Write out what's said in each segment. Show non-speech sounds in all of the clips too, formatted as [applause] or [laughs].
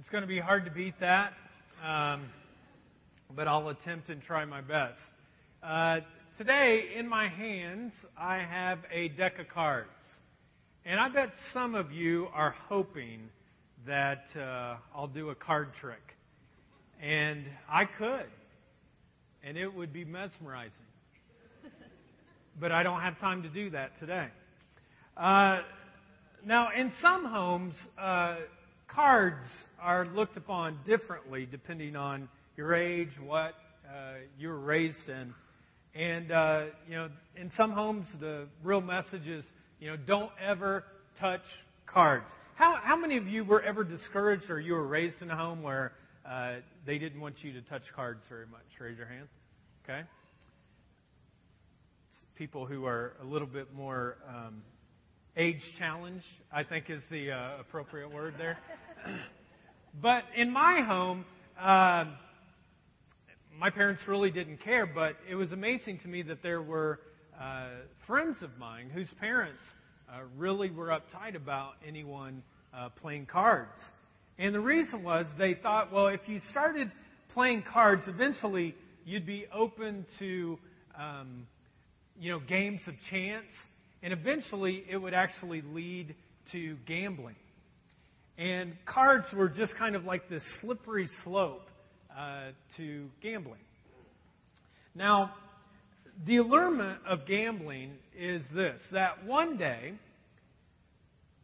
It's going to be hard to beat that, um, but I'll attempt and try my best. Uh, today, in my hands, I have a deck of cards. And I bet some of you are hoping that uh, I'll do a card trick. And I could. And it would be mesmerizing. but I don't have time to do that today. Uh, now, in some homes, uh, cards are looked upon differently depending on your age, what uh, you were raised in. And, uh, you know, in some homes, the real message is, you know, don't ever touch cards. How, how many of you were ever discouraged or you were raised in a home where uh, they didn't want you to touch cards very much? Raise your hand. Okay? People who are a little bit more um, age challenged, I think is the uh, appropriate word there. [laughs] but in my home, uh, my parents really didn't care, but it was amazing to me that there were uh, friends of mine whose parents uh, really were uptight about anyone uh, playing cards. And the reason was they thought, well, if you started playing cards, eventually you'd be open to, um, you know, games of chance and eventually, it would actually lead to gambling. And cards were just kind of like this slippery slope uh, to gambling. Now, the allurement of gambling is this that one day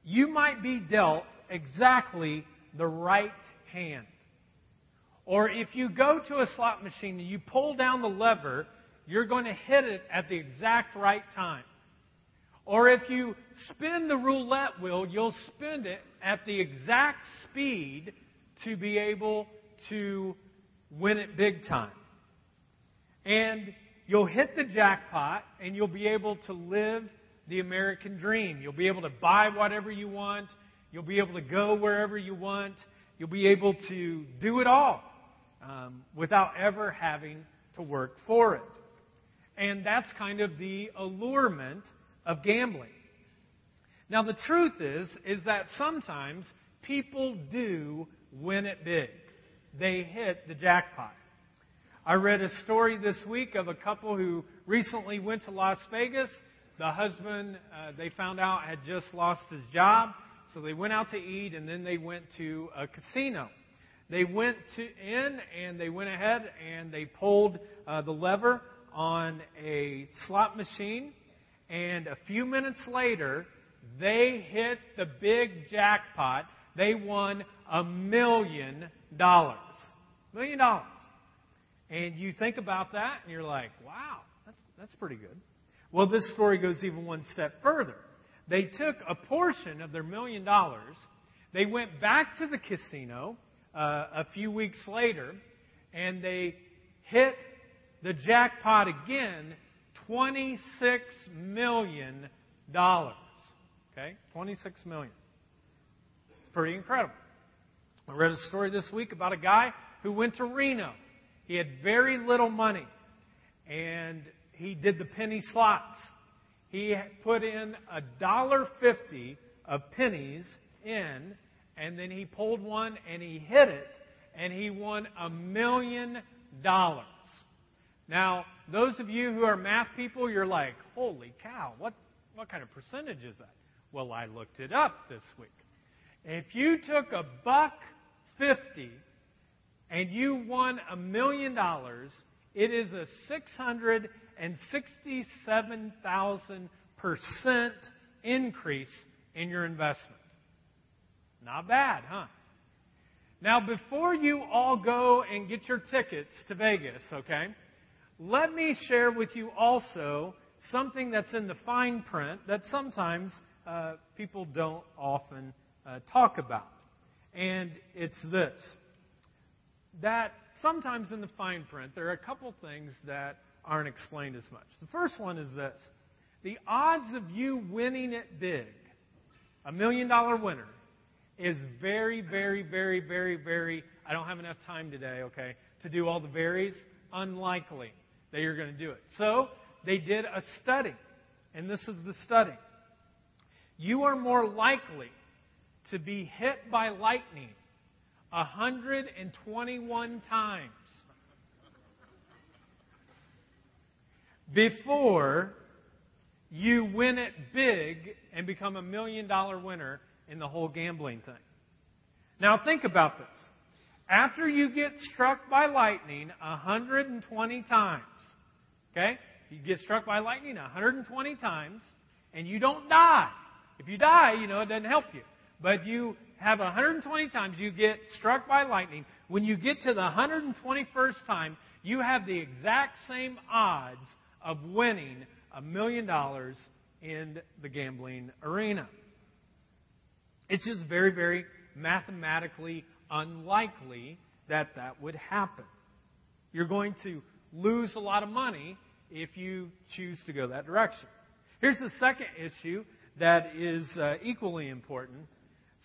you might be dealt exactly the right hand. Or if you go to a slot machine and you pull down the lever, you're going to hit it at the exact right time. Or if you spin the roulette wheel, you'll spin it at the exact speed to be able to win it big time. And you'll hit the jackpot and you'll be able to live the American dream. You'll be able to buy whatever you want. You'll be able to go wherever you want. You'll be able to do it all um, without ever having to work for it. And that's kind of the allurement of gambling. Now the truth is is that sometimes people do win it big. They hit the jackpot. I read a story this week of a couple who recently went to Las Vegas. The husband, uh, they found out, had just lost his job, so they went out to eat and then they went to a casino. They went to in and they went ahead and they pulled uh, the lever on a slot machine and a few minutes later, they hit the big jackpot. They won a million dollars. Million dollars. And you think about that and you're like, wow, that's, that's pretty good. Well, this story goes even one step further. They took a portion of their million dollars, they went back to the casino uh, a few weeks later, and they hit the jackpot again $26 million. Okay? $26 million. It's pretty incredible. I read a story this week about a guy who went to Reno. He had very little money, and he did the penny slots. He put in a dollar fifty of pennies in, and then he pulled one and he hit it, and he won a million dollars. Now, those of you who are math people, you're like, holy cow, what, what kind of percentage is that? Well, I looked it up this week. If you took a buck fifty and you won a million dollars, it is a 667,000 percent increase in your investment. Not bad, huh? Now, before you all go and get your tickets to Vegas, okay? Let me share with you also something that's in the fine print that sometimes uh, people don't often uh, talk about. And it's this that sometimes in the fine print, there are a couple things that aren't explained as much. The first one is this the odds of you winning it big, a million dollar winner, is very, very, very, very, very, I don't have enough time today, okay, to do all the varies, unlikely that you're going to do it. So they did a study, and this is the study. You are more likely to be hit by lightning 121 times before you win it big and become a million dollar winner in the whole gambling thing. Now think about this. After you get struck by lightning 120 times, okay? You get struck by lightning 120 times and you don't die. If you die, you know, it doesn't help you. But you have 120 times you get struck by lightning. When you get to the 121st time, you have the exact same odds of winning a million dollars in the gambling arena. It's just very, very mathematically unlikely that that would happen. You're going to lose a lot of money if you choose to go that direction. Here's the second issue that is uh, equally important.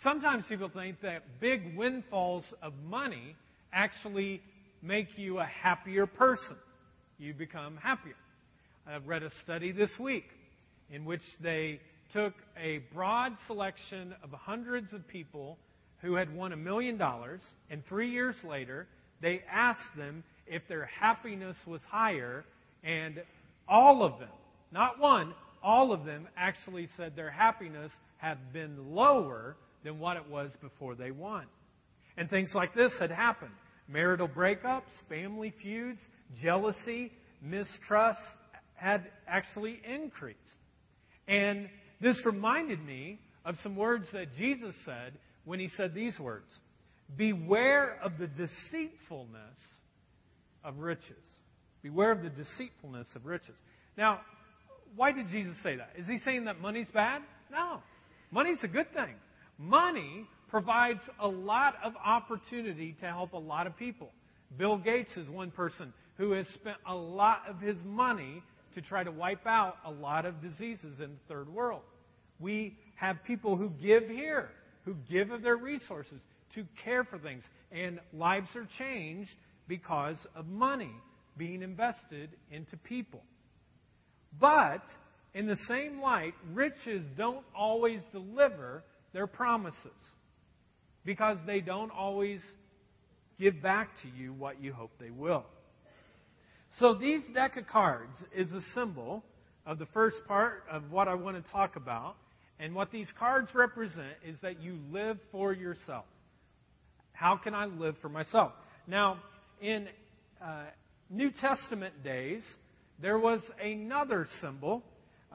Sometimes people think that big windfalls of money actually make you a happier person. You become happier. I read a study this week in which they took a broad selection of hundreds of people who had won a million dollars, and three years later, they asked them if their happiness was higher, and all of them, not one, all of them actually said their happiness had been lower than what it was before they won. And things like this had happened marital breakups, family feuds, jealousy, mistrust had actually increased. And this reminded me of some words that Jesus said when he said these words Beware of the deceitfulness of riches. Beware of the deceitfulness of riches. Now, why did Jesus say that? Is he saying that money's bad? No. Money's a good thing. Money provides a lot of opportunity to help a lot of people. Bill Gates is one person who has spent a lot of his money to try to wipe out a lot of diseases in the third world. We have people who give here, who give of their resources to care for things, and lives are changed because of money being invested into people. But, in the same light, riches don't always deliver their promises because they don't always give back to you what you hope they will. So, these deck of cards is a symbol of the first part of what I want to talk about. And what these cards represent is that you live for yourself. How can I live for myself? Now, in uh, New Testament days, there was another symbol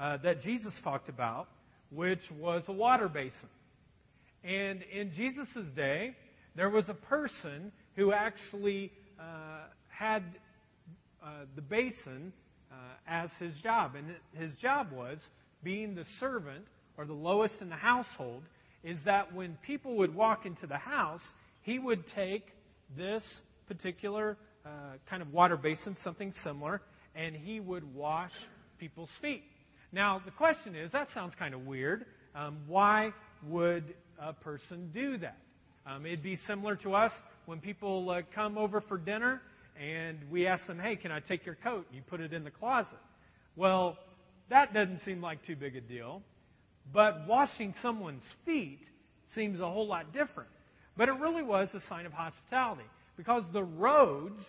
uh, that Jesus talked about, which was a water basin. And in Jesus' day, there was a person who actually uh, had uh, the basin uh, as his job. And his job was, being the servant or the lowest in the household, is that when people would walk into the house, he would take this particular uh, kind of water basin, something similar, and he would wash people's feet. Now, the question is that sounds kind of weird. Um, why would a person do that? Um, it'd be similar to us when people uh, come over for dinner and we ask them, hey, can I take your coat? And you put it in the closet. Well, that doesn't seem like too big a deal. But washing someone's feet seems a whole lot different. But it really was a sign of hospitality because the roads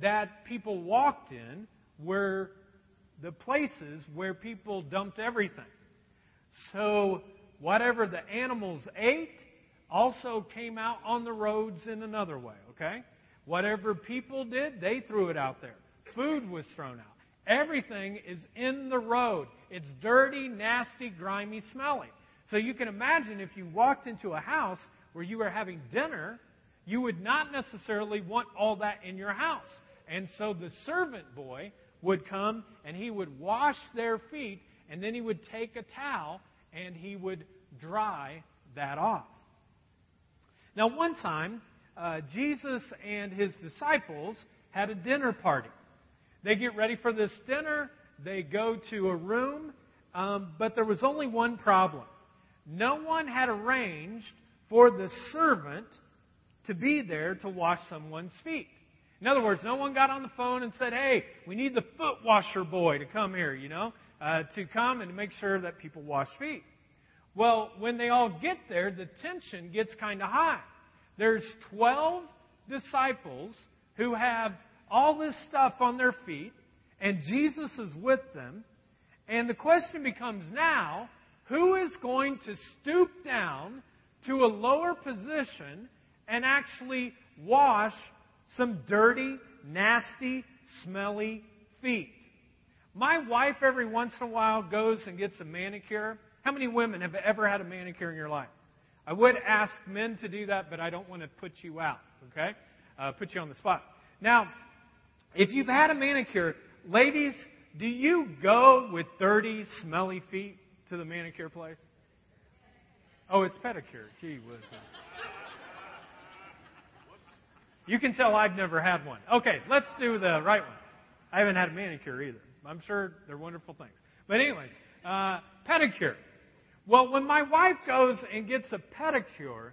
that people walked in were the places where people dumped everything. So whatever the animals ate also came out on the roads in another way, okay? Whatever people did, they threw it out there. Food was thrown out. Everything is in the road. It's dirty, nasty, grimy, smelly. So you can imagine if you walked into a house where you were having dinner, you would not necessarily want all that in your house. And so the servant boy would come and he would wash their feet and then he would take a towel and he would dry that off. Now, one time, uh, Jesus and his disciples had a dinner party. They get ready for this dinner, they go to a room, um, but there was only one problem. No one had arranged for the servant to be there to wash someone's feet. In other words, no one got on the phone and said, hey, we need the foot washer boy to come here, you know, uh, to come and make sure that people wash feet. Well, when they all get there, the tension gets kind of high there's 12 disciples who have all this stuff on their feet, and Jesus is with them. And the question becomes now who is going to stoop down to a lower position and actually wash some dirty, nasty, smelly feet? My wife, every once in a while, goes and gets a manicure. How many women have ever had a manicure in your life? I would ask men to do that, but I don't want to put you out, okay? Uh, put you on the spot. Now, if you've had a manicure, ladies, do you go with dirty, smelly feet to the manicure place? Oh, it's pedicure. Gee whiz. You can tell I've never had one. Okay, let's do the right one. I haven't had a manicure either. I'm sure they're wonderful things. But anyways, uh, pedicure. Well, when my wife goes and gets a pedicure,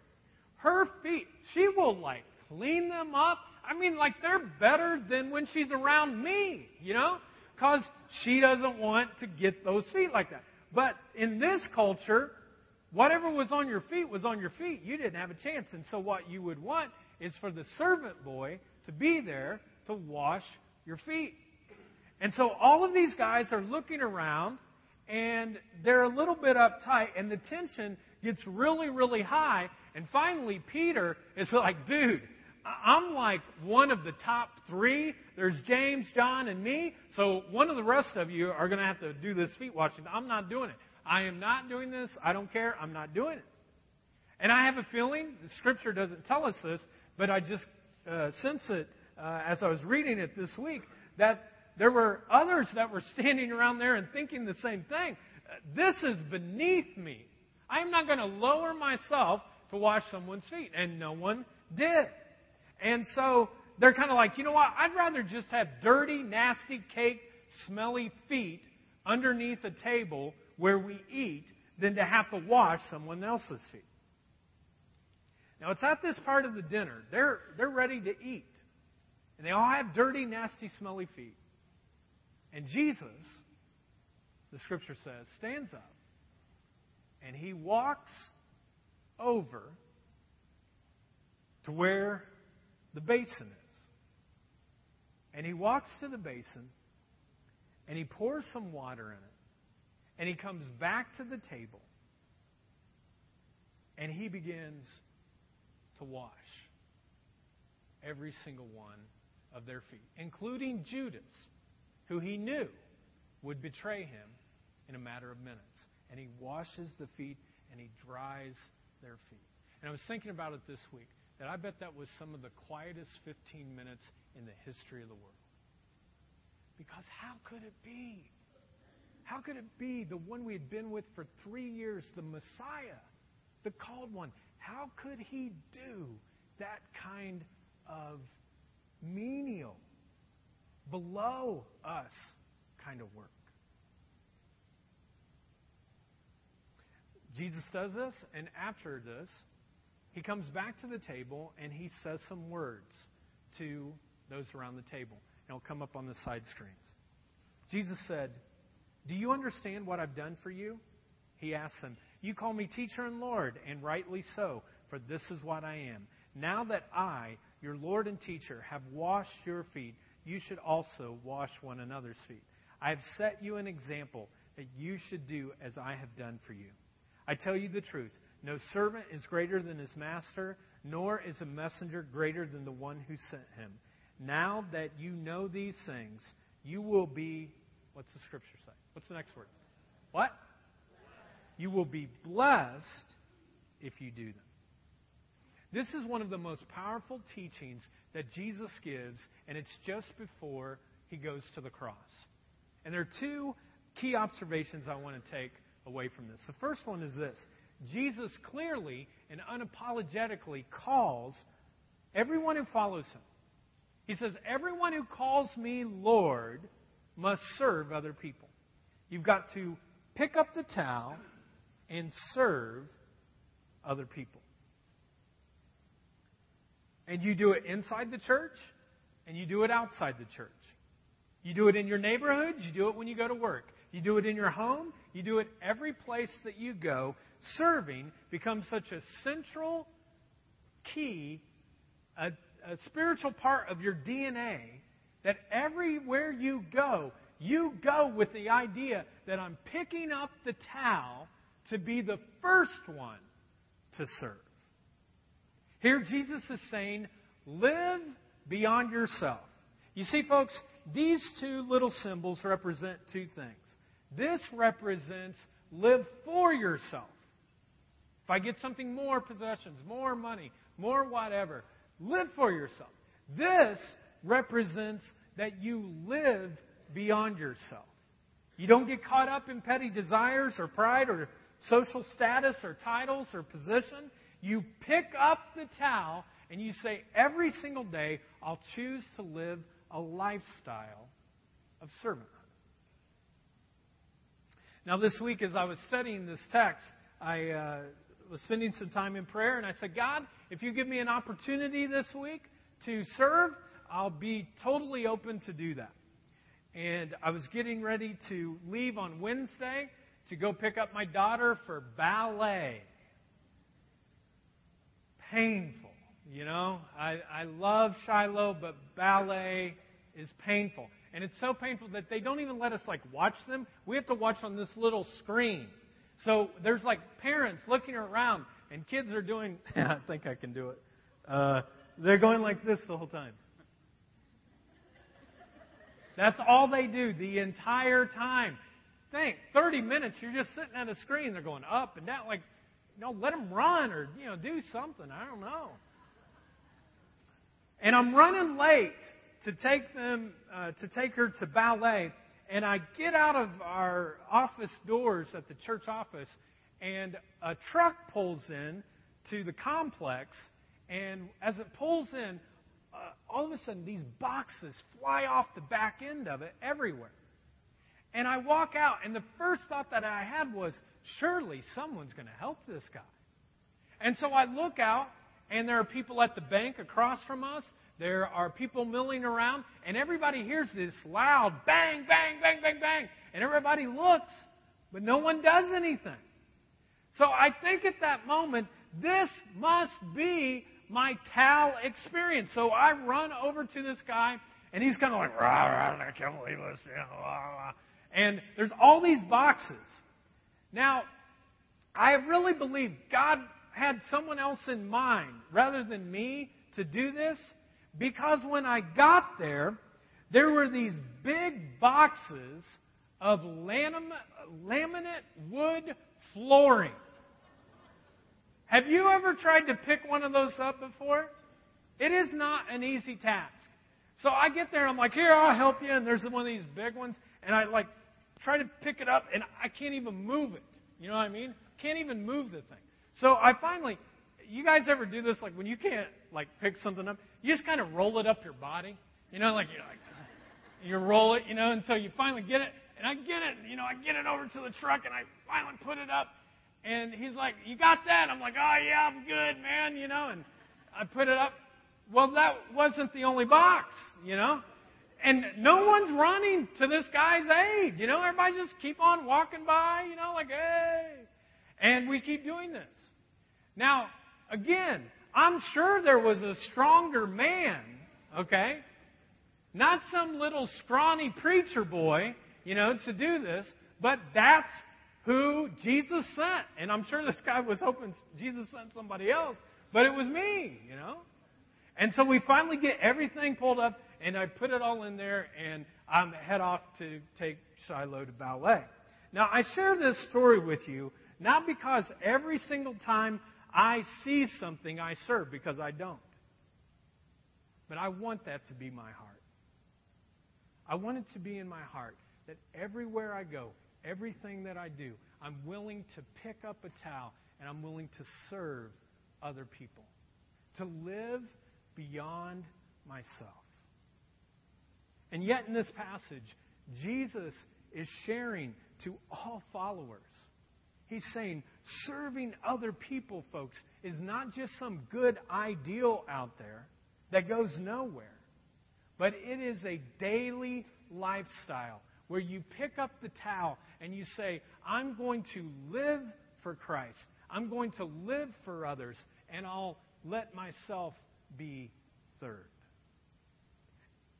her feet, she will like clean them up. I mean, like they're better than when she's around me, you know? Because she doesn't want to get those feet like that. But in this culture, whatever was on your feet was on your feet. You didn't have a chance. And so what you would want is for the servant boy to be there to wash your feet. And so all of these guys are looking around and they're a little bit uptight, and the tension gets really, really high. And finally, Peter is like, dude, I'm like one of the top three. There's James, John, and me. So one of the rest of you are going to have to do this feet washing. I'm not doing it. I am not doing this. I don't care. I'm not doing it. And I have a feeling, the scripture doesn't tell us this, but I just uh, sense it uh, as I was reading it this week, that there were others that were standing around there and thinking the same thing. This is beneath me. I am not going to lower myself to wash someone's feet. And no one did. And so they're kind of like, you know what? I'd rather just have dirty, nasty, cake, smelly feet underneath a table where we eat than to have to wash someone else's feet. Now, it's at this part of the dinner. They're, they're ready to eat. And they all have dirty, nasty, smelly feet. And Jesus, the scripture says, stands up and he walks over to where the basin is. And he walks to the basin and he pours some water in it. And he comes back to the table and he begins to wash every single one of their feet, including Judas who he knew would betray him in a matter of minutes. And he washes the feet and he dries their feet. And I was thinking about it this week that I bet that was some of the quietest 15 minutes in the history of the world. Because how could it be? How could it be the one we had been with for three years, the Messiah, the called one? How could he do that kind of menial below us kind of work. Jesus does this, and after this, he comes back to the table and he says some words to those around the table. And it'll come up on the side screens. Jesus said, Do you understand what I've done for you? He asks them, You call me teacher and Lord, and rightly so, for this is what I am. Now that I, your Lord and teacher, have washed your feet, you should also wash one another's feet. I have set you an example that you should do as I have done for you. I tell you the truth no servant is greater than his master, nor is a messenger greater than the one who sent him. Now that you know these things, you will be, what's the scripture say? What's the next word? What? You will be blessed if you do them. This is one of the most powerful teachings that Jesus gives, and it's just before he goes to the cross. And there are two key observations I want to take away from this. The first one is this Jesus clearly and unapologetically calls everyone who follows him. He says, Everyone who calls me Lord must serve other people. You've got to pick up the towel and serve other people. And you do it inside the church, and you do it outside the church. You do it in your neighborhood, you do it when you go to work. You do it in your home, you do it every place that you go. Serving becomes such a central key, a, a spiritual part of your DNA that everywhere you go, you go with the idea that I'm picking up the towel to be the first one to serve. Here, Jesus is saying, live beyond yourself. You see, folks, these two little symbols represent two things. This represents live for yourself. If I get something more possessions, more money, more whatever, live for yourself. This represents that you live beyond yourself. You don't get caught up in petty desires or pride or social status or titles or position. You pick up the towel and you say, every single day, I'll choose to live a lifestyle of servanthood. Now, this week, as I was studying this text, I uh, was spending some time in prayer, and I said, God, if you give me an opportunity this week to serve, I'll be totally open to do that. And I was getting ready to leave on Wednesday to go pick up my daughter for ballet. Painful, you know. I, I love Shiloh, but ballet is painful. And it's so painful that they don't even let us like watch them. We have to watch on this little screen. So there's like parents looking around, and kids are doing. [laughs] I think I can do it. Uh, they're going like this the whole time. That's all they do the entire time. Think, 30 minutes, you're just sitting at a screen. They're going up and down. Like, you know, let them run or, you know, do something. I don't know. And I'm running late to take them, uh, to take her to ballet. And I get out of our office doors at the church office, and a truck pulls in to the complex. And as it pulls in, uh, all of a sudden these boxes fly off the back end of it everywhere. And I walk out, and the first thought that I had was, surely someone's going to help this guy. And so I look out, and there are people at the bank across from us. There are people milling around, and everybody hears this loud bang, bang, bang, bang, bang. And everybody looks, but no one does anything. So I think at that moment, this must be my towel experience. So I run over to this guy, and he's kind of like, rah, rah, I can't believe this. Rah, rah. And there's all these boxes. Now, I really believe God had someone else in mind rather than me to do this because when I got there, there were these big boxes of laminate wood flooring. Have you ever tried to pick one of those up before? It is not an easy task. So I get there and I'm like, here, I'll help you. And there's one of these big ones. And I like try to pick it up and I can't even move it. You know what I mean? Can't even move the thing. So I finally, you guys ever do this? Like when you can't like pick something up, you just kind of roll it up your body. You know, like you like you roll it, you know, until you finally get it. And I get it, you know, I get it over to the truck and I finally put it up. And he's like, "You got that?" I'm like, "Oh yeah, I'm good, man," you know. And I put it up. Well, that wasn't the only box, you know. And no one's running to this guy's aid, you know. Everybody just keep on walking by, you know, like, "Hey," and we keep doing this. Now, again, I'm sure there was a stronger man, okay, not some little scrawny preacher boy, you know, to do this, but that's who Jesus sent. And I'm sure this guy was hoping Jesus sent somebody else, but it was me, you know? And so we finally get everything pulled up, and I put it all in there, and I head off to take Shiloh to ballet. Now, I share this story with you not because every single time I see something, I serve, because I don't. But I want that to be my heart. I want it to be in my heart that everywhere I go, everything that I do, I'm willing to pick up a towel and I'm willing to serve other people, to live beyond myself. And yet, in this passage, Jesus is sharing to all followers. He's saying serving other people, folks, is not just some good ideal out there that goes nowhere, but it is a daily lifestyle where you pick up the towel and you say, I'm going to live for Christ. I'm going to live for others, and I'll let myself be third.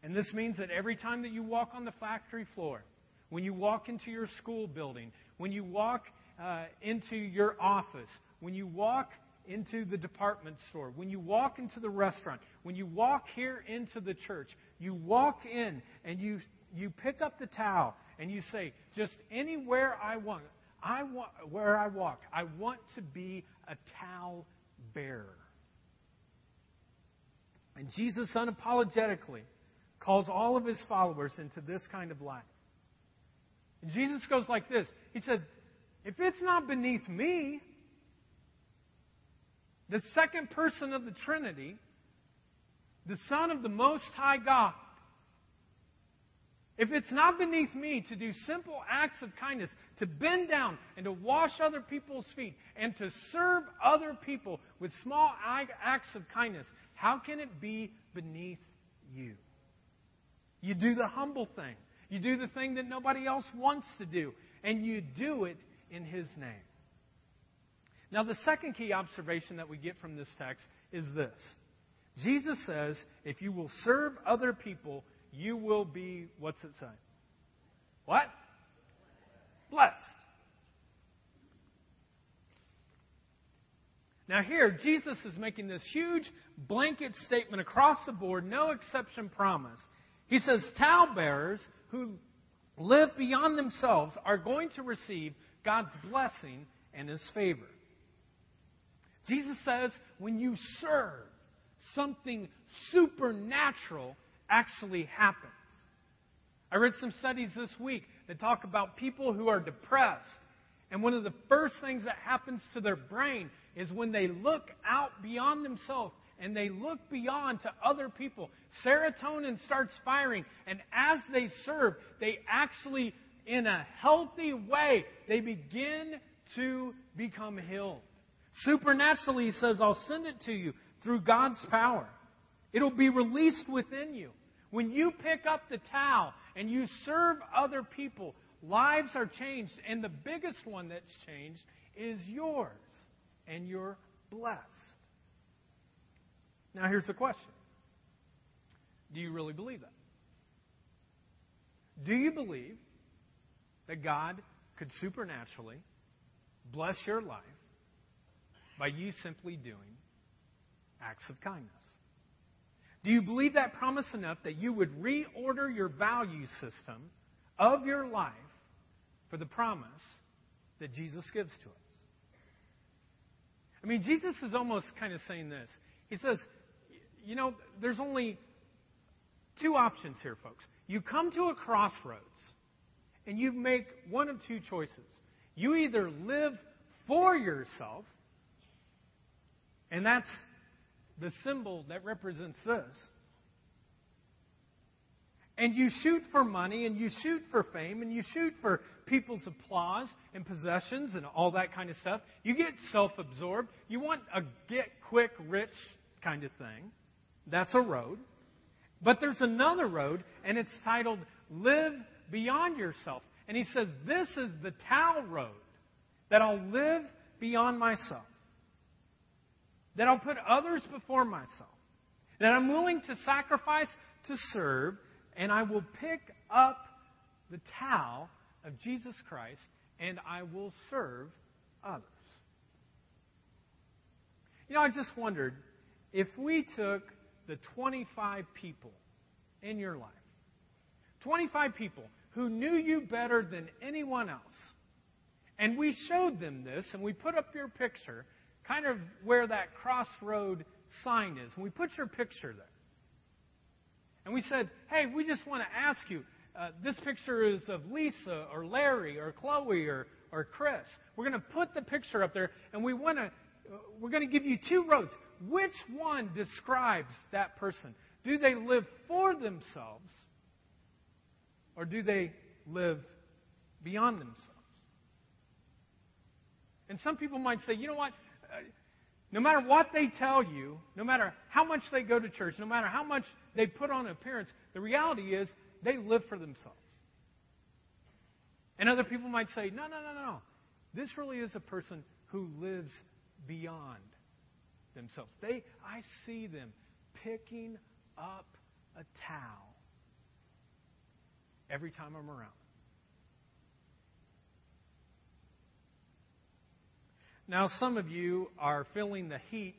And this means that every time that you walk on the factory floor, when you walk into your school building, when you walk uh, into your office, when you walk into the department store, when you walk into the restaurant, when you walk here into the church, you walk in and you, you pick up the towel and you say, just anywhere I want, I want, where I walk, I want to be a towel bearer. And Jesus unapologetically calls all of his followers into this kind of life. And Jesus goes like this He said, If it's not beneath me, the second person of the Trinity, the Son of the Most High God, if it's not beneath me to do simple acts of kindness, to bend down and to wash other people's feet, and to serve other people with small acts of kindness, how can it be beneath you? You do the humble thing. You do the thing that nobody else wants to do. And you do it in His name. Now, the second key observation that we get from this text is this Jesus says, if you will serve other people, you will be, what's it say? What? Blessed. Now, here, Jesus is making this huge blanket statement across the board, no exception promise. He says, Towel bearers who live beyond themselves are going to receive God's blessing and His favor. Jesus says, when you serve, something supernatural actually happens. I read some studies this week that talk about people who are depressed. And one of the first things that happens to their brain is when they look out beyond themselves and they look beyond to other people, serotonin starts firing. And as they serve, they actually, in a healthy way, they begin to become healed. Supernaturally, he says, I'll send it to you through God's power. It'll be released within you. When you pick up the towel and you serve other people, lives are changed. And the biggest one that's changed is yours. And you're blessed. Now, here's the question Do you really believe that? Do you believe that God could supernaturally bless your life by you simply doing acts of kindness? Do you believe that promise enough that you would reorder your value system of your life for the promise that Jesus gives to us? I mean, Jesus is almost kind of saying this. He says, you know, there's only two options here, folks. You come to a crossroads and you make one of two choices. You either live for yourself, and that's the symbol that represents this, and you shoot for money and you shoot for fame and you shoot for people's applause and possessions and all that kind of stuff. You get self absorbed. You want a get quick rich kind of thing. That's a road. But there's another road, and it's titled Live Beyond Yourself. And he says, This is the towel road that I'll live beyond myself, that I'll put others before myself, that I'm willing to sacrifice to serve, and I will pick up the towel of Jesus Christ and I will serve others. You know, I just wondered if we took the 25 people in your life. 25 people who knew you better than anyone else. And we showed them this, and we put up your picture, kind of where that crossroad sign is. And we put your picture there. And we said, hey, we just want to ask you uh, this picture is of Lisa or Larry or Chloe or, or Chris. We're going to put the picture up there, and we want to, uh, we're going to give you two roads. Which one describes that person? Do they live for themselves or do they live beyond themselves? And some people might say, you know what? No matter what they tell you, no matter how much they go to church, no matter how much they put on appearance, the reality is they live for themselves. And other people might say, no, no, no, no. This really is a person who lives beyond themselves. They, I see them picking up a towel every time I'm around. Now, some of you are feeling the heat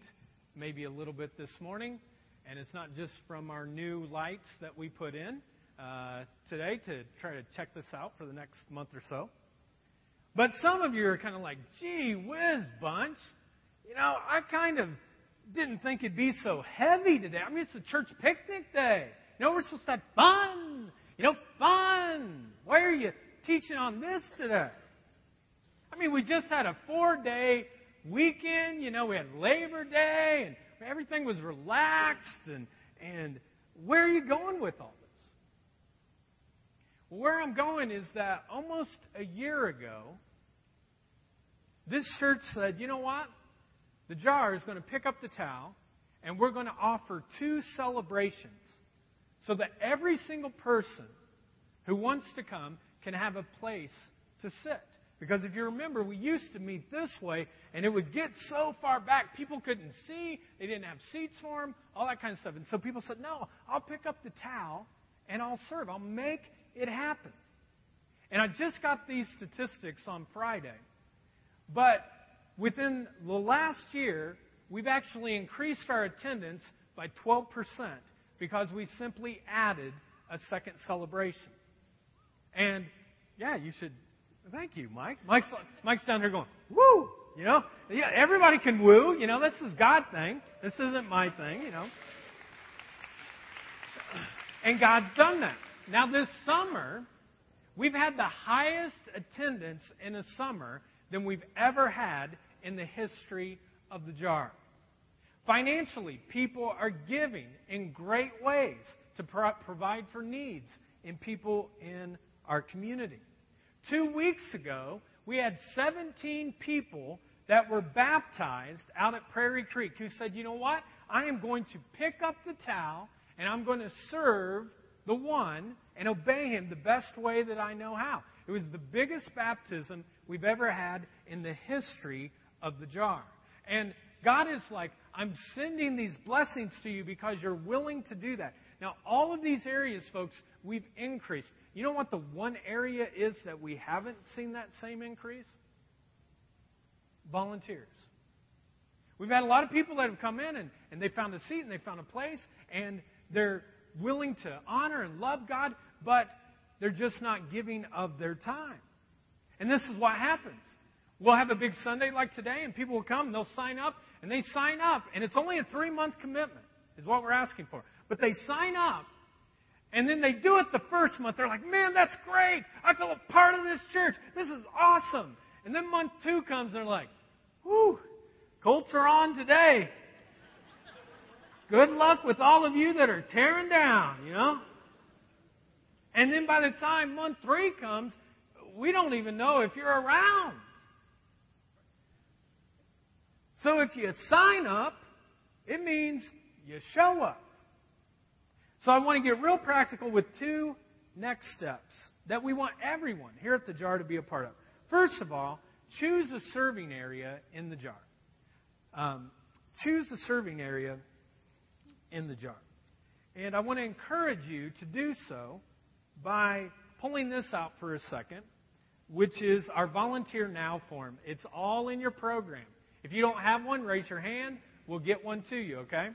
maybe a little bit this morning, and it's not just from our new lights that we put in uh, today to try to check this out for the next month or so. But some of you are kind of like, gee whiz, bunch. You know, I kind of didn't think it'd be so heavy today. I mean, it's a church picnic day. You know, we're supposed to have fun. You know, fun. Why are you teaching on this today? I mean, we just had a four day weekend. You know, we had Labor Day and everything was relaxed. And, and where are you going with all this? Well, where I'm going is that almost a year ago, this church said, you know what? The jar is going to pick up the towel, and we're going to offer two celebrations so that every single person who wants to come can have a place to sit. Because if you remember, we used to meet this way, and it would get so far back, people couldn't see, they didn't have seats for them, all that kind of stuff. And so people said, No, I'll pick up the towel and I'll serve. I'll make it happen. And I just got these statistics on Friday. But within the last year, we've actually increased our attendance by 12% because we simply added a second celebration. And yeah, you should Thank you, Mike. Mike's, Mike's down here going, woo! You know, yeah, everybody can woo. You know, this is God thing. This isn't my thing. You know, and God's done that. Now this summer, we've had the highest attendance in a summer than we've ever had in the history of the jar. Financially, people are giving in great ways to pro- provide for needs in people in our community. Two weeks ago, we had 17 people that were baptized out at Prairie Creek who said, you know what? I am going to pick up the towel and I'm going to serve the one and obey him the best way that I know how. It was the biggest baptism we've ever had in the history of the jar. And God is like, I'm sending these blessings to you because you're willing to do that. Now, all of these areas, folks, we've increased. You know what the one area is that we haven't seen that same increase? Volunteers. We've had a lot of people that have come in and, and they found a seat and they found a place and they're willing to honor and love God, but they're just not giving of their time. And this is what happens. We'll have a big Sunday like today, and people will come and they'll sign up, and they sign up, and it's only a three month commitment, is what we're asking for. But they sign up, and then they do it the first month. They're like, man, that's great. I feel a part of this church. This is awesome. And then month two comes, and they're like, whew, Colts are on today. Good luck with all of you that are tearing down, you know? And then by the time month three comes, we don't even know if you're around. So if you sign up, it means you show up. So I want to get real practical with two next steps that we want everyone here at the jar to be a part of. First of all, choose a serving area in the jar. Um, choose a serving area in the jar. And I want to encourage you to do so by pulling this out for a second, which is our Volunteer Now form. It's all in your program. If you don't have one, raise your hand. We'll get one to you, okay?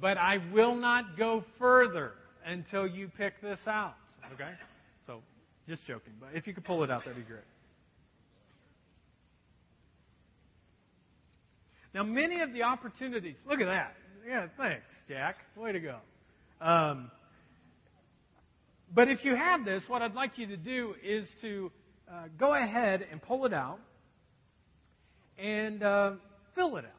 But I will not go further until you pick this out. Okay? So, just joking. But if you could pull it out, that'd be great. Now, many of the opportunities, look at that. Yeah, thanks, Jack. Way to go. Um, but if you have this, what I'd like you to do is to uh, go ahead and pull it out and uh, fill it out.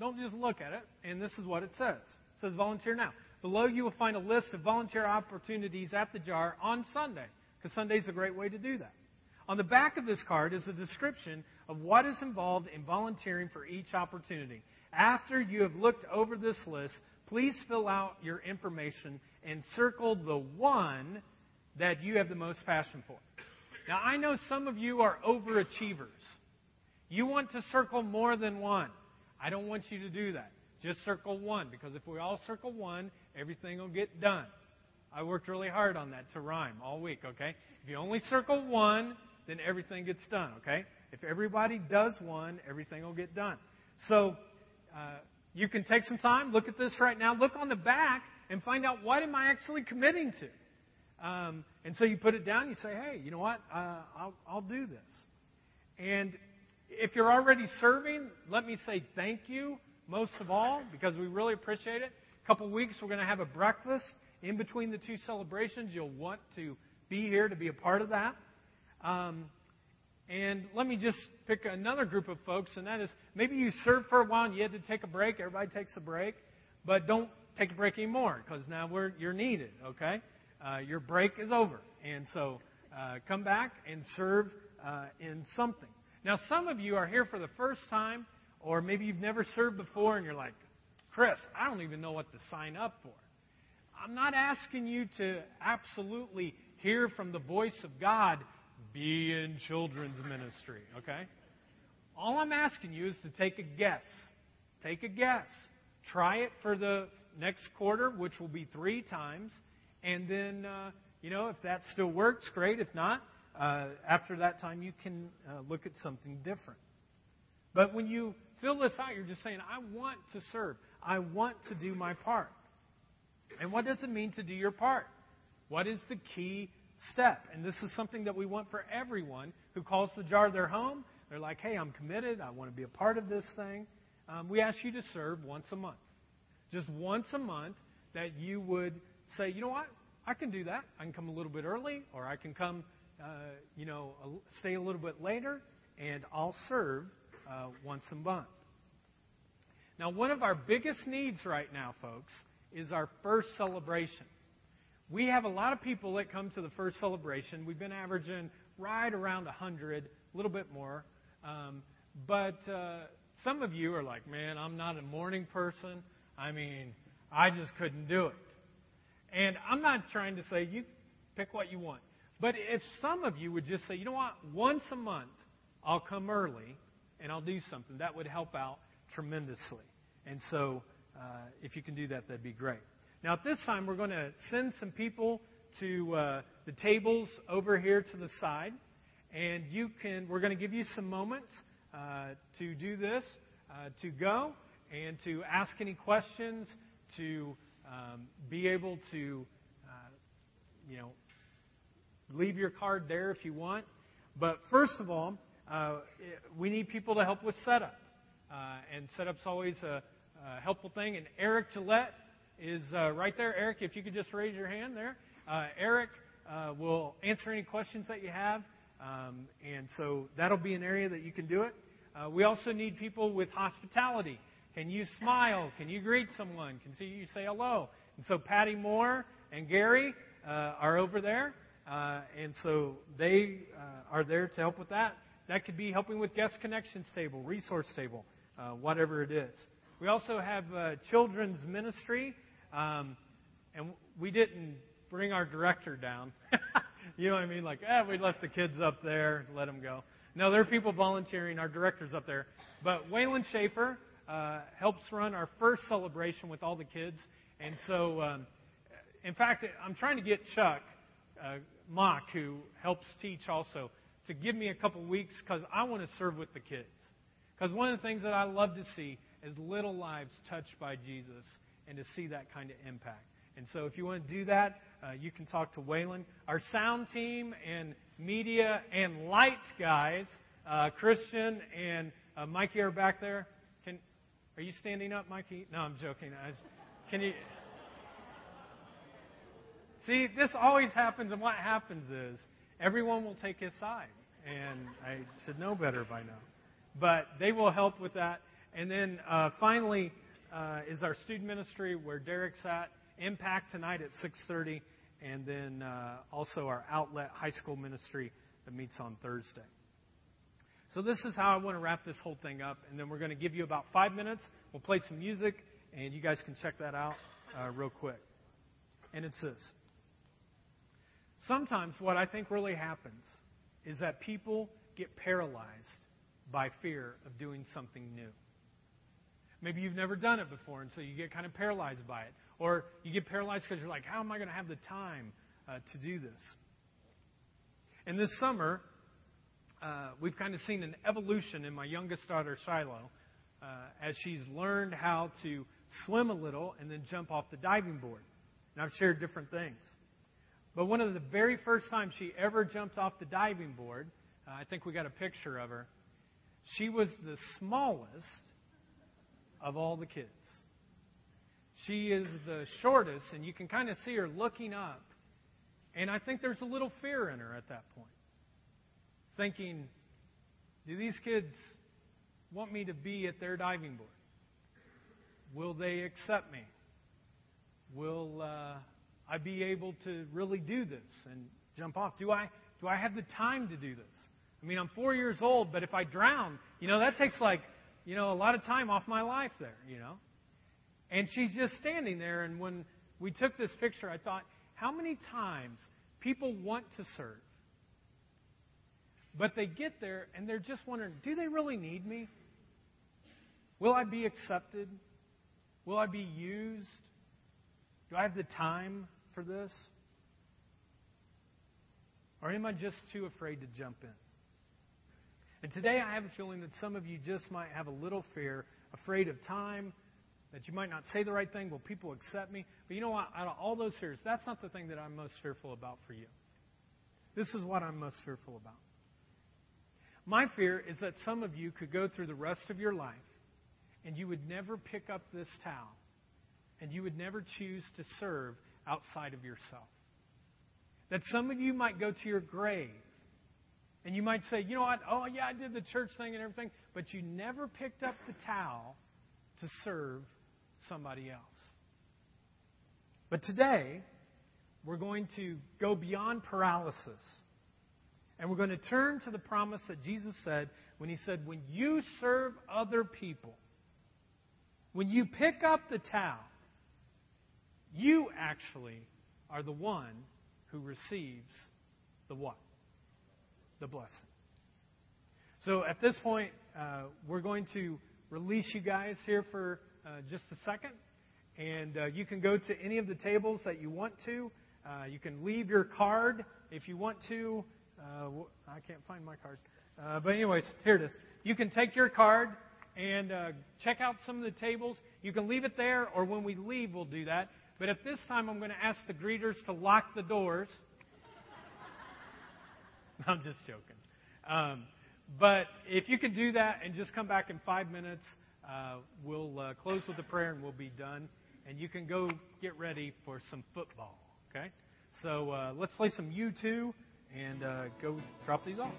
Don't just look at it. And this is what it says. It says volunteer now. Below you will find a list of volunteer opportunities at the jar on Sunday, because Sunday is a great way to do that. On the back of this card is a description of what is involved in volunteering for each opportunity. After you have looked over this list, please fill out your information and circle the one that you have the most passion for. Now, I know some of you are overachievers. You want to circle more than one. I don't want you to do that. Just circle one, because if we all circle one, everything will get done. I worked really hard on that to rhyme all week, okay? If you only circle one, then everything gets done, okay? If everybody does one, everything will get done. So, uh, you can take some time, look at this right now, look on the back, and find out what am I actually committing to. Um, and so you put it down, you say, hey, you know what? Uh, I'll, I'll do this. And if you're already serving, let me say thank you most of all because we really appreciate it. A couple weeks, we're going to have a breakfast in between the two celebrations. You'll want to be here to be a part of that. Um, and let me just pick another group of folks, and that is maybe you served for a while and you had to take a break. Everybody takes a break, but don't take a break anymore because now you're needed, okay? Uh, your break is over. And so uh, come back and serve uh, in something. Now, some of you are here for the first time, or maybe you've never served before and you're like, Chris, I don't even know what to sign up for. I'm not asking you to absolutely hear from the voice of God be in children's ministry, okay? All I'm asking you is to take a guess. Take a guess. Try it for the next quarter, which will be three times. And then, uh, you know, if that still works, great. If not, uh, after that time, you can uh, look at something different. But when you fill this out, you're just saying, I want to serve. I want to do my part. And what does it mean to do your part? What is the key step. And this is something that we want for everyone who calls the jar their home. They're like, hey, I'm committed. I want to be a part of this thing. Um, we ask you to serve once a month. Just once a month that you would say, you know what? I can do that. I can come a little bit early, or I can come, uh, you know, stay a little bit later, and I'll serve uh, once a month. Now, one of our biggest needs right now, folks, is our first celebration. We have a lot of people that come to the first celebration. We've been averaging right around 100, a little bit more. Um, but uh, some of you are like, man, I'm not a morning person. I mean, I just couldn't do it. And I'm not trying to say you pick what you want. But if some of you would just say, you know what, once a month I'll come early and I'll do something, that would help out tremendously. And so uh, if you can do that, that'd be great. Now, at this time, we're going to send some people to uh, the tables over here to the side. And you can, we're going to give you some moments uh, to do this, uh, to go and to ask any questions, to um, be able to, uh, you know, leave your card there if you want. But first of all, uh, we need people to help with setup. Uh, and setup's always a, a helpful thing. And Eric Gillette is uh, right there. Eric, if you could just raise your hand there. Uh, Eric uh, will answer any questions that you have. Um, and so that'll be an area that you can do it. Uh, we also need people with hospitality. Can you smile? Can you greet someone? Can see you say hello? And so Patty Moore and Gary are over there. Uh, and so they are there to help with that. That could be helping with guest connections table, resource table, whatever it is. We also have children's ministry um, and we didn't bring our director down. [laughs] you know what I mean? Like, eh, we left the kids up there, let them go. No, there are people volunteering. Our director's up there. But Waylon Schaefer uh, helps run our first celebration with all the kids. And so, um, in fact, I'm trying to get Chuck uh, Mock, who helps teach also, to give me a couple weeks because I want to serve with the kids. Because one of the things that I love to see is little lives touched by Jesus and to see that kind of impact. And so if you want to do that, uh, you can talk to Waylon. Our sound team and media and light guys, uh, Christian and uh, Mikey are back there. Can, are you standing up, Mikey? No, I'm joking. Just, can you? See, this always happens, and what happens is everyone will take his side, and I should know better by now. But they will help with that. And then uh, finally, uh, is our student ministry where Derek's at. Impact tonight at 6:30, and then uh, also our outlet high school ministry that meets on Thursday. So this is how I want to wrap this whole thing up, and then we're going to give you about five minutes. We'll play some music, and you guys can check that out uh, real quick. And it's this. Sometimes what I think really happens is that people get paralyzed by fear of doing something new. Maybe you've never done it before, and so you get kind of paralyzed by it. Or you get paralyzed because you're like, how am I going to have the time uh, to do this? And this summer, uh, we've kind of seen an evolution in my youngest daughter, Shiloh, uh, as she's learned how to swim a little and then jump off the diving board. And I've shared different things. But one of the very first times she ever jumped off the diving board, uh, I think we got a picture of her, she was the smallest of all the kids. She is the shortest, and you can kind of see her looking up. And I think there's a little fear in her at that point. Thinking, do these kids want me to be at their diving board? Will they accept me? Will uh, I be able to really do this and jump off? Do I, do I have the time to do this? I mean, I'm four years old, but if I drown, you know, that takes like, you know, a lot of time off my life there, you know? And she's just standing there, and when we took this picture, I thought, how many times people want to serve, but they get there and they're just wondering, do they really need me? Will I be accepted? Will I be used? Do I have the time for this? Or am I just too afraid to jump in? And today I have a feeling that some of you just might have a little fear, afraid of time, that you might not say the right thing. Will people accept me? But you know what? Out of all those fears, that's not the thing that I'm most fearful about for you. This is what I'm most fearful about. My fear is that some of you could go through the rest of your life and you would never pick up this towel and you would never choose to serve outside of yourself. That some of you might go to your grave and you might say, you know what? Oh, yeah, I did the church thing and everything, but you never picked up the towel to serve somebody else. But today, we're going to go beyond paralysis. And we're going to turn to the promise that Jesus said when He said, When you serve other people, when you pick up the towel, you actually are the one who receives the what? the blessing. So at this point, uh, we're going to release you guys here for uh, just a second. And uh, you can go to any of the tables that you want to. Uh, you can leave your card if you want to. Uh, I can't find my card. Uh, but, anyways, here it is. You can take your card and check out some of the tables. You can leave it there, or when we leave, we'll do that. But at this time, I'm going to ask the greeters to lock the doors. [laughs] I'm just joking. Um, but if you can do that and just come back in five minutes, uh, we'll uh, close with a prayer and we'll be done. And you can go get ready for some football. Okay? So uh, let's play some U2 and uh, go drop these off.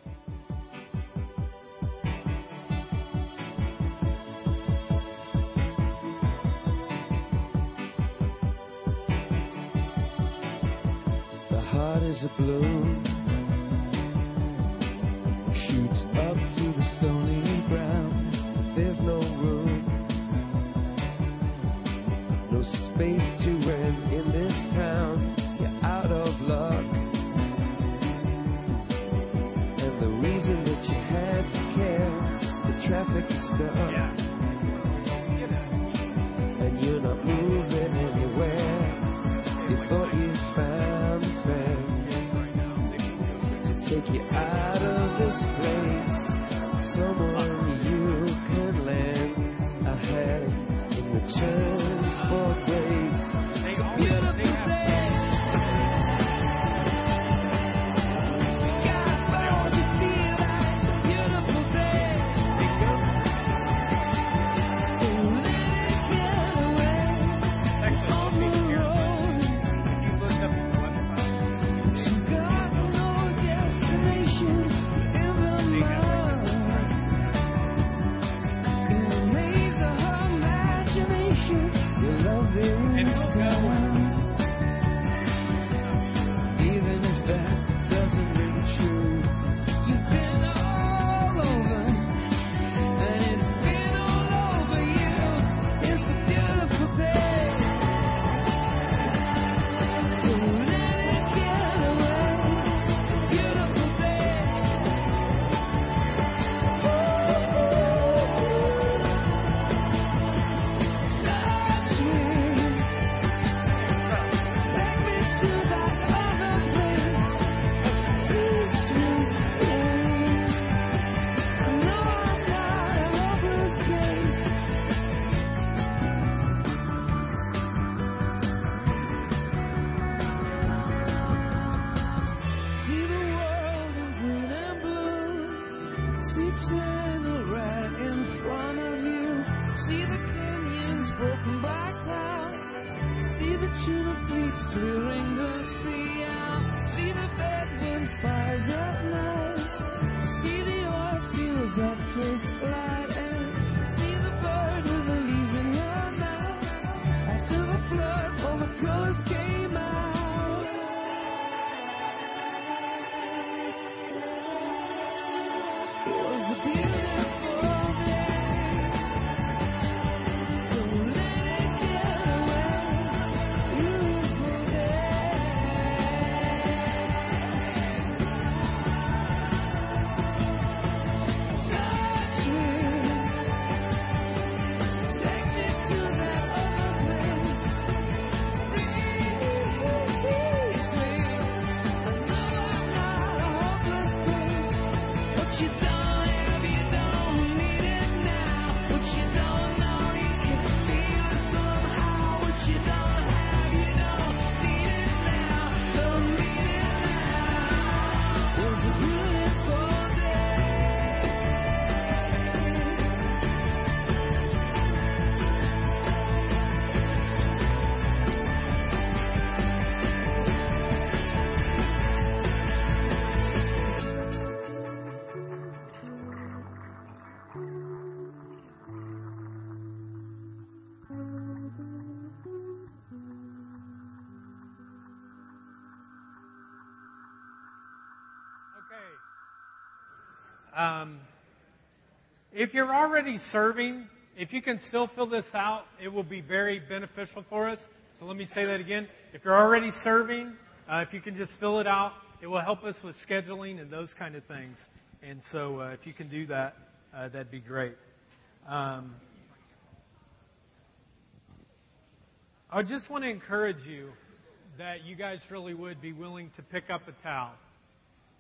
is a blow. shoots up to the stony ground. There's no room, no space to rent in this town. You're out of luck, and the reason that you had to care, the traffic is stuck, yeah. and you're not. place Someone you can land ahead in return for. Was a beautiful if you're already serving, if you can still fill this out, it will be very beneficial for us. So let me say that again. If you're already serving, uh, if you can just fill it out, it will help us with scheduling and those kind of things. And so uh, if you can do that, uh, that'd be great. Um, I just want to encourage you that you guys really would be willing to pick up a towel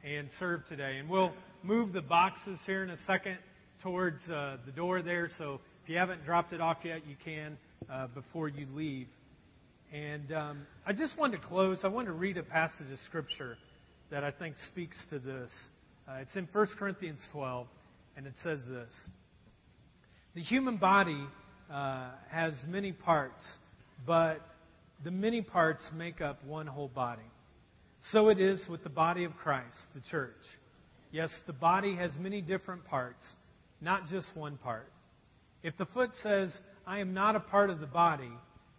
and serve today. And we'll move the boxes here in a second towards uh, the door there. So if you haven't dropped it off yet, you can uh, before you leave. And um, I just wanted to close. I wanted to read a passage of Scripture that I think speaks to this. Uh, it's in 1 Corinthians 12, and it says this The human body uh, has many parts, but the many parts make up one whole body. So it is with the body of Christ, the church. Yes, the body has many different parts, not just one part. If the foot says, I am not a part of the body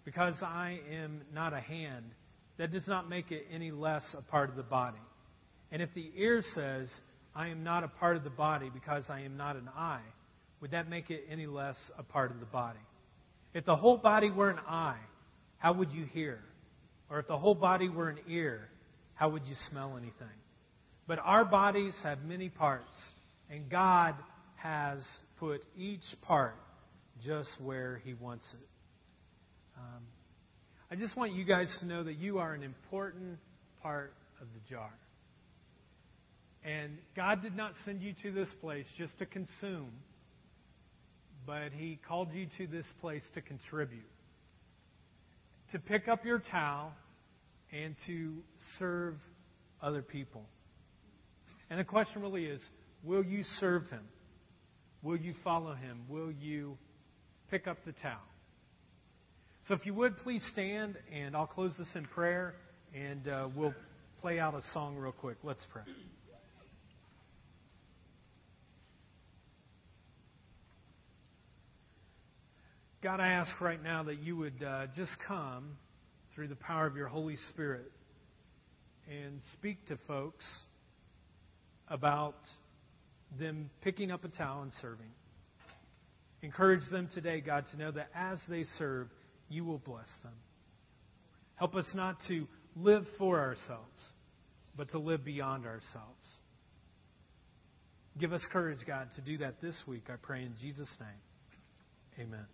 because I am not a hand, that does not make it any less a part of the body. And if the ear says, I am not a part of the body because I am not an eye, would that make it any less a part of the body? If the whole body were an eye, how would you hear? Or if the whole body were an ear, how would you smell anything? But our bodies have many parts, and God has put each part just where He wants it. Um, I just want you guys to know that you are an important part of the jar. And God did not send you to this place just to consume, but He called you to this place to contribute, to pick up your towel and to serve other people. And the question really is will you serve Him? Will you follow Him? Will you pick up the towel? So if you would, please stand, and I'll close this in prayer, and uh, we'll play out a song real quick. Let's pray. God, I ask right now that you would uh, just come through the power of your Holy Spirit and speak to folks about them picking up a towel and serving. Encourage them today, God, to know that as they serve, you will bless them. Help us not to live for ourselves, but to live beyond ourselves. Give us courage, God, to do that this week, I pray in Jesus' name. Amen.